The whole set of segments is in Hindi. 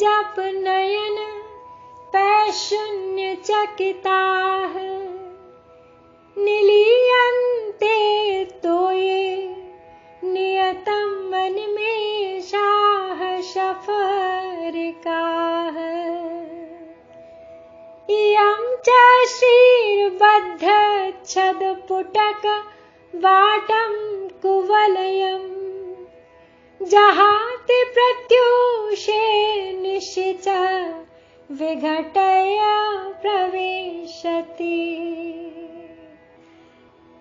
जप नयन पैशून्य चकिताः निलीयन्ते तोये नियतं वनमेषाः शफरिकाः इयं च श्रीर्बद्धच्छदपुटक वाटं कुवलयम् जहाति प्रत्यूषे निशिच विघटय प्रवेशति।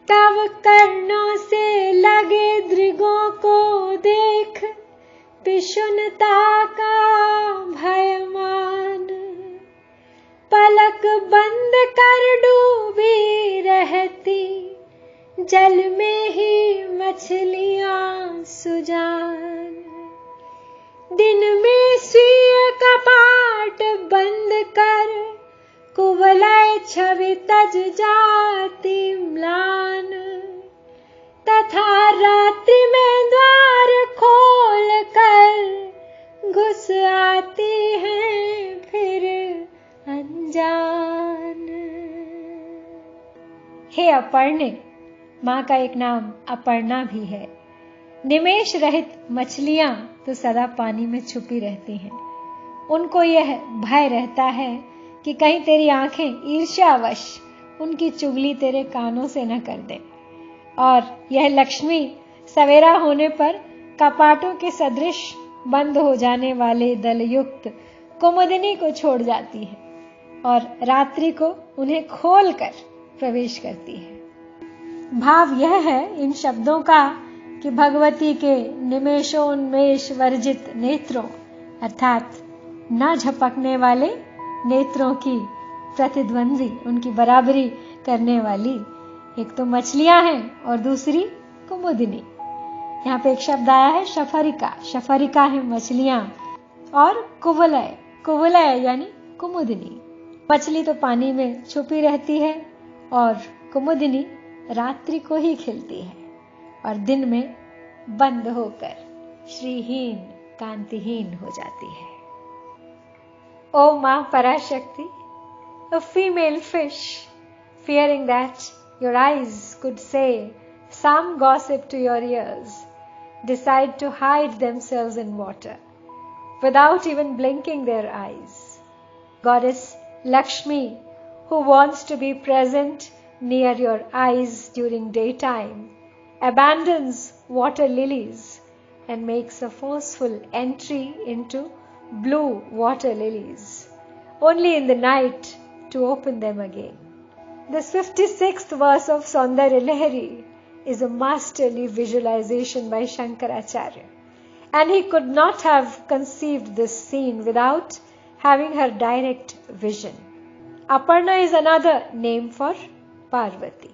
तव कर्णों से लगे दृगों को देख पिशुनता का भयमान। पलक बंद कर डूबी रहती जल में ही मछलियाँ सुजान। दिन में स्वीय कपाट बंद कर कुवलय छवि तज जाती म्लान। तथा रात्रि में द्वार खोल कर, घुस आती हैं फिर अनजान। हे अपर्णे माँ का एक नाम अपर्णा भी है। निमेश रहित मछलियाँ तो सदा पानी में छुपी रहती हैं। उनको यह भय रहता है कि कहीं तेरी आँखें ईर्ष्यावश उनकी चुगली तेरे कानों से न कर दे। और यह लक्ष्मी सवेरा होने पर कपाटों के सदृश बंद हो जाने वाले दलयुक्त कुमुदिनी को छोड़ जाती है और रात्रि को उन्हें खोलकर प्रवेश करती है। भाव यह है इन शब्दों का कि भगवती के निमेशोन्मेष वर्जित नेत्रों, अर्थात न झपकने वाले नेत्रों की प्रतिद्वंद्वी उनकी बराबरी करने वाली, एक तो मछलियाँ हैं और दूसरी कुमुदिनी। यहाँ पे एक शब्द आया है, शफरिका। शफरिका है मछलियाँ और कुवलय। कुवलय यानी कुमुदिनी। मछली तो पानी में छुपी रहती है और कुमुदिनी रात्रि को ही खिलती है और दिन में बंद होकर श्रीहीन, कांतिहीन हो जाती है। ओ माँ Parashakti a female fish fearing that your eyes could say some gossip to your ears decide to hide themselves in water without even blinking their eyes god is Lakshmi who wants to be present near your eyes during daytime abandons water lilies and makes a forceful entry into blue water lilies only in the night to open them again. This 56th verse of Saundarya Lahari is a masterly visualization by Shankaracharya. And he could not have conceived this scene without having her direct vision. Aparna is another name for Parvati.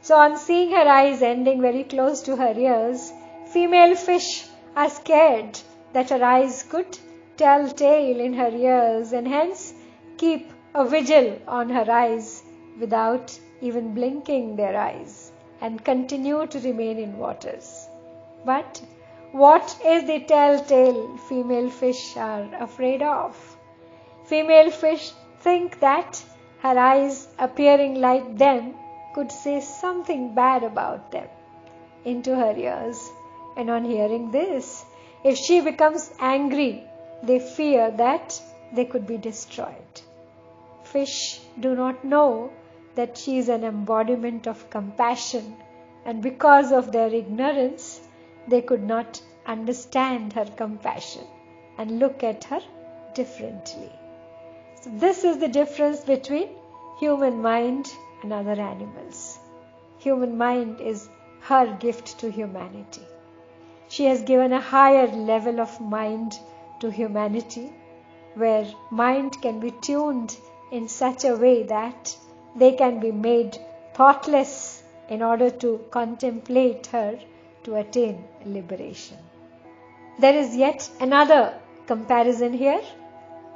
So, on seeing her eyes ending very close to her ears, female fish are scared that her eyes could tell tale in her ears and hence keep a vigil on her eyes without even blinking their eyes and continue to remain in waters. But what is the telltale female fish are afraid of? Female fish think that her eyes appearing like them could say something bad about them into her ears. And on hearing this, if she becomes angry, they fear that they could be destroyed. Fish do not know that she is an embodiment of compassion, and because of their ignorance, they could not understand her compassion and look at her differently. This is the difference between human mind and other animals. Human mind is her gift to humanity. She has given a higher level of mind to humanity where mind can be tuned in such a way that they can be made thoughtless in order to contemplate her to attain liberation. There is yet another comparison here.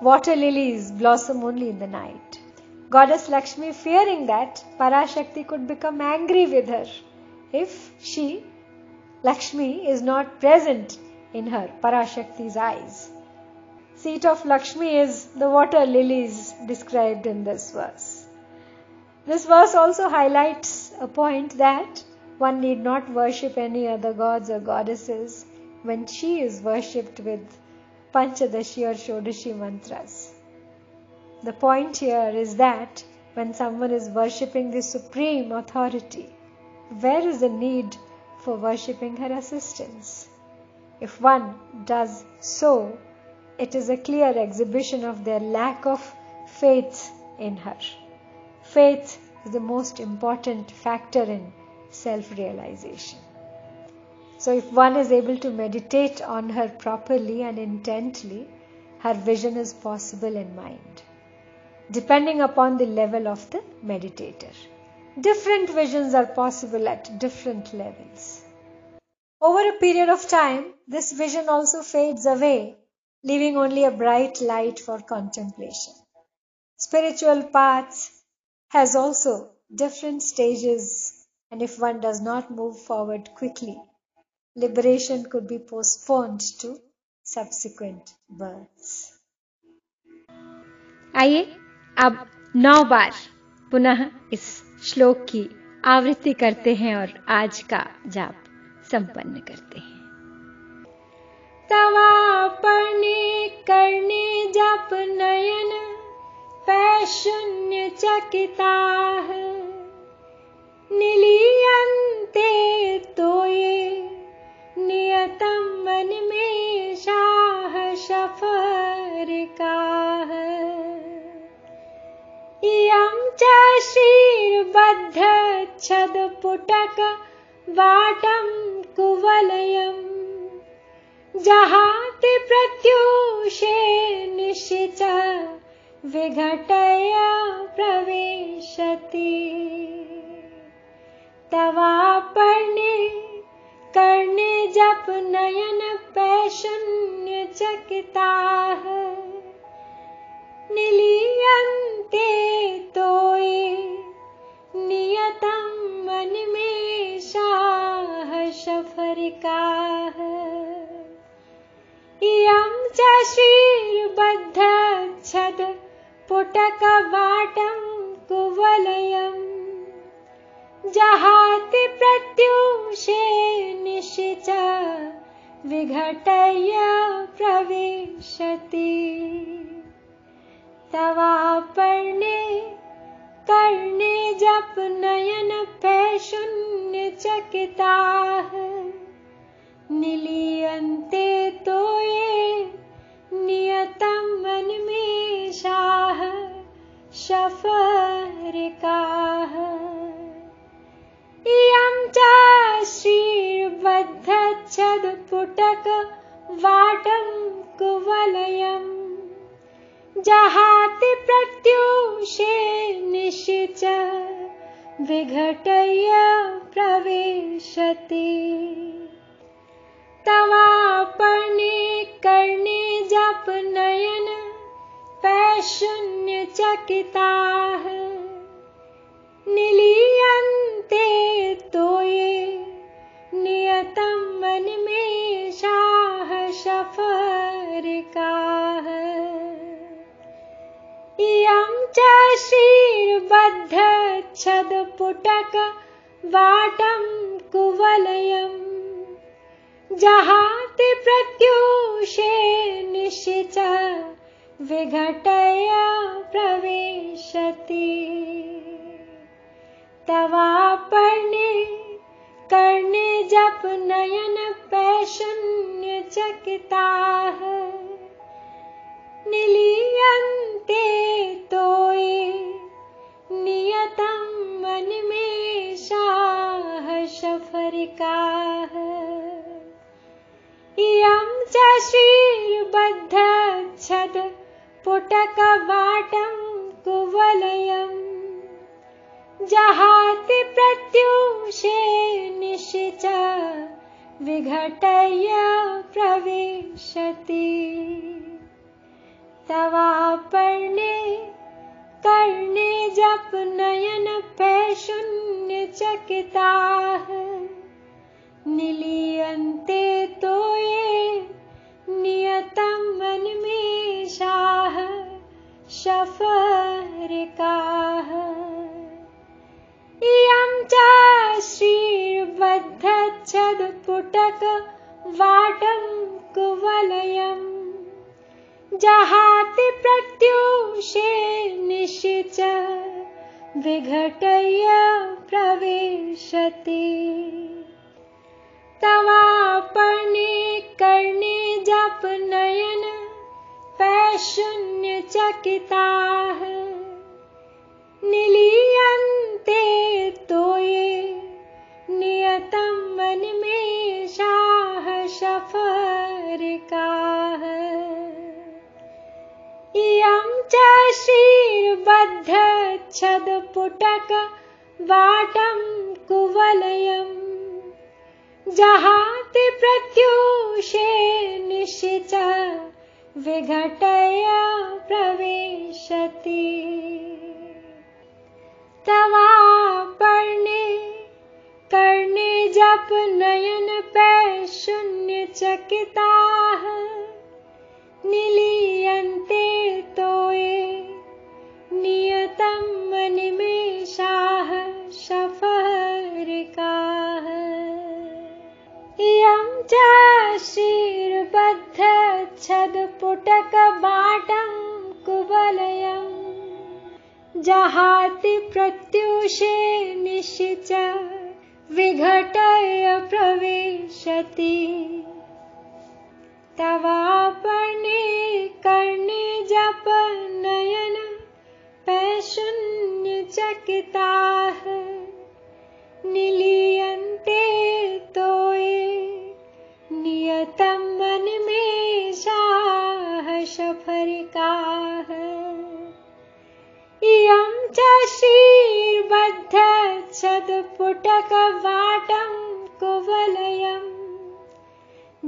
Water lilies blossom only in the night. Goddess Lakshmi, fearing that Parashakti could become angry with her if she, Lakshmi, is not present in her Parashakti's eyes. Seat of Lakshmi is the water lilies described in this verse. This verse also highlights a point that one need not worship any other gods or goddesses when she is worshipped with Panchadashi or Shodashi mantras. The point here is that when someone is worshipping the supreme authority, where is the need for worshipping her assistants? If one does so, it is a clear exhibition of their lack of faith in her. Faith is the most important factor in self realization. So, if one is able to meditate on her properly and intently, her vision is possible in mind depending upon the level of the meditator. Different visions are possible at different levels. Over a period of time, this vision also fades away, leaving only a bright light for contemplation. Spiritual paths has also different stages, and if one does not move forward quickly, liberation could be postponed to subsequent births. आइए अब नौ बार पुनः इस श्लोक की आवृत्ति करते हैं और आज का जाप संपन्न करते हैं तवापने करने जप नयन पैशून्य चकिता निलियंते वाटं कुवलयम् जहाति प्रत्यूषे निशिच विघटय श्रीर्बद्धच्छद पुटकवाटं कुवलयम् जहाति प्रत्यूषे निशिच विघटय प्रविशति। तवापर्णे कर्णे जप नयन पैशून्य चकिताः निलीयन्ते तो शफरिकाः। इयं च श्रीर्बद्धच्छद्पुटकवाटं कुवलयम् जहाति प्रत्युषे निशि च विघटय प्रवेशति। पैशून्य चकिताः निलीयन्ते तो ये नियतं मनमेषाः शफरिकाः इयं च श्रीर्बद्धच्छदपुटक वाटं कुवलयम् जहाति प्रत्यूषे निशिच विघटय प्रवेशति तवापर्णे कर्णे जप नयन पैशून्य चकिताः निलीयन्ते तो ये नियतं मनमेषाः शफरिकाः इयं च श्रीर्बद्धच्छद पुटकवाटं कुवलयम् जहाति प्रत्यूषे निशिच विघटय प्रविशति। तवापर्णे कर्णे जप नयन पैशून्य चकिताः निलीयन्ते तो ये शफरिकाः। इयं च श्रीर्बद्धच्छदपुटक वाटं कुवलयम् जहाति प्रत्यूषे निशिच विघटय प्रवेशति पैशून्य चकिताः निलीयन्ते तोये नियतं वनिमेषाः शफरिकाः। इयं च श्रीर्बद्धच्छदपुटक वाटं कुवलयम् जहाति प्रत्यूषे निशिच विघटय प्रवेशति। तवापर्णे कर्णे जप नयन पैशून्य चकिताः इयं च श्रीर्बद्धच्छदपुटकबाटं कुवलयम् जहाति प्रत्यूषे निशिच विघटय प्रविशति। तवापर्णे कर्णे जप नयन पैशून्य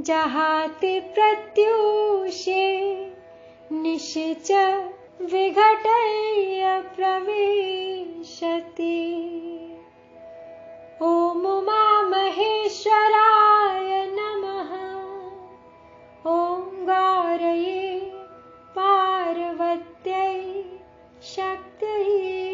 जहाति प्रत्यूषे निश्च विघटय प्रविशति। ॐ मु मामहेश्वराय नमः। ॐ गारये पार्वत्यै शक्तिः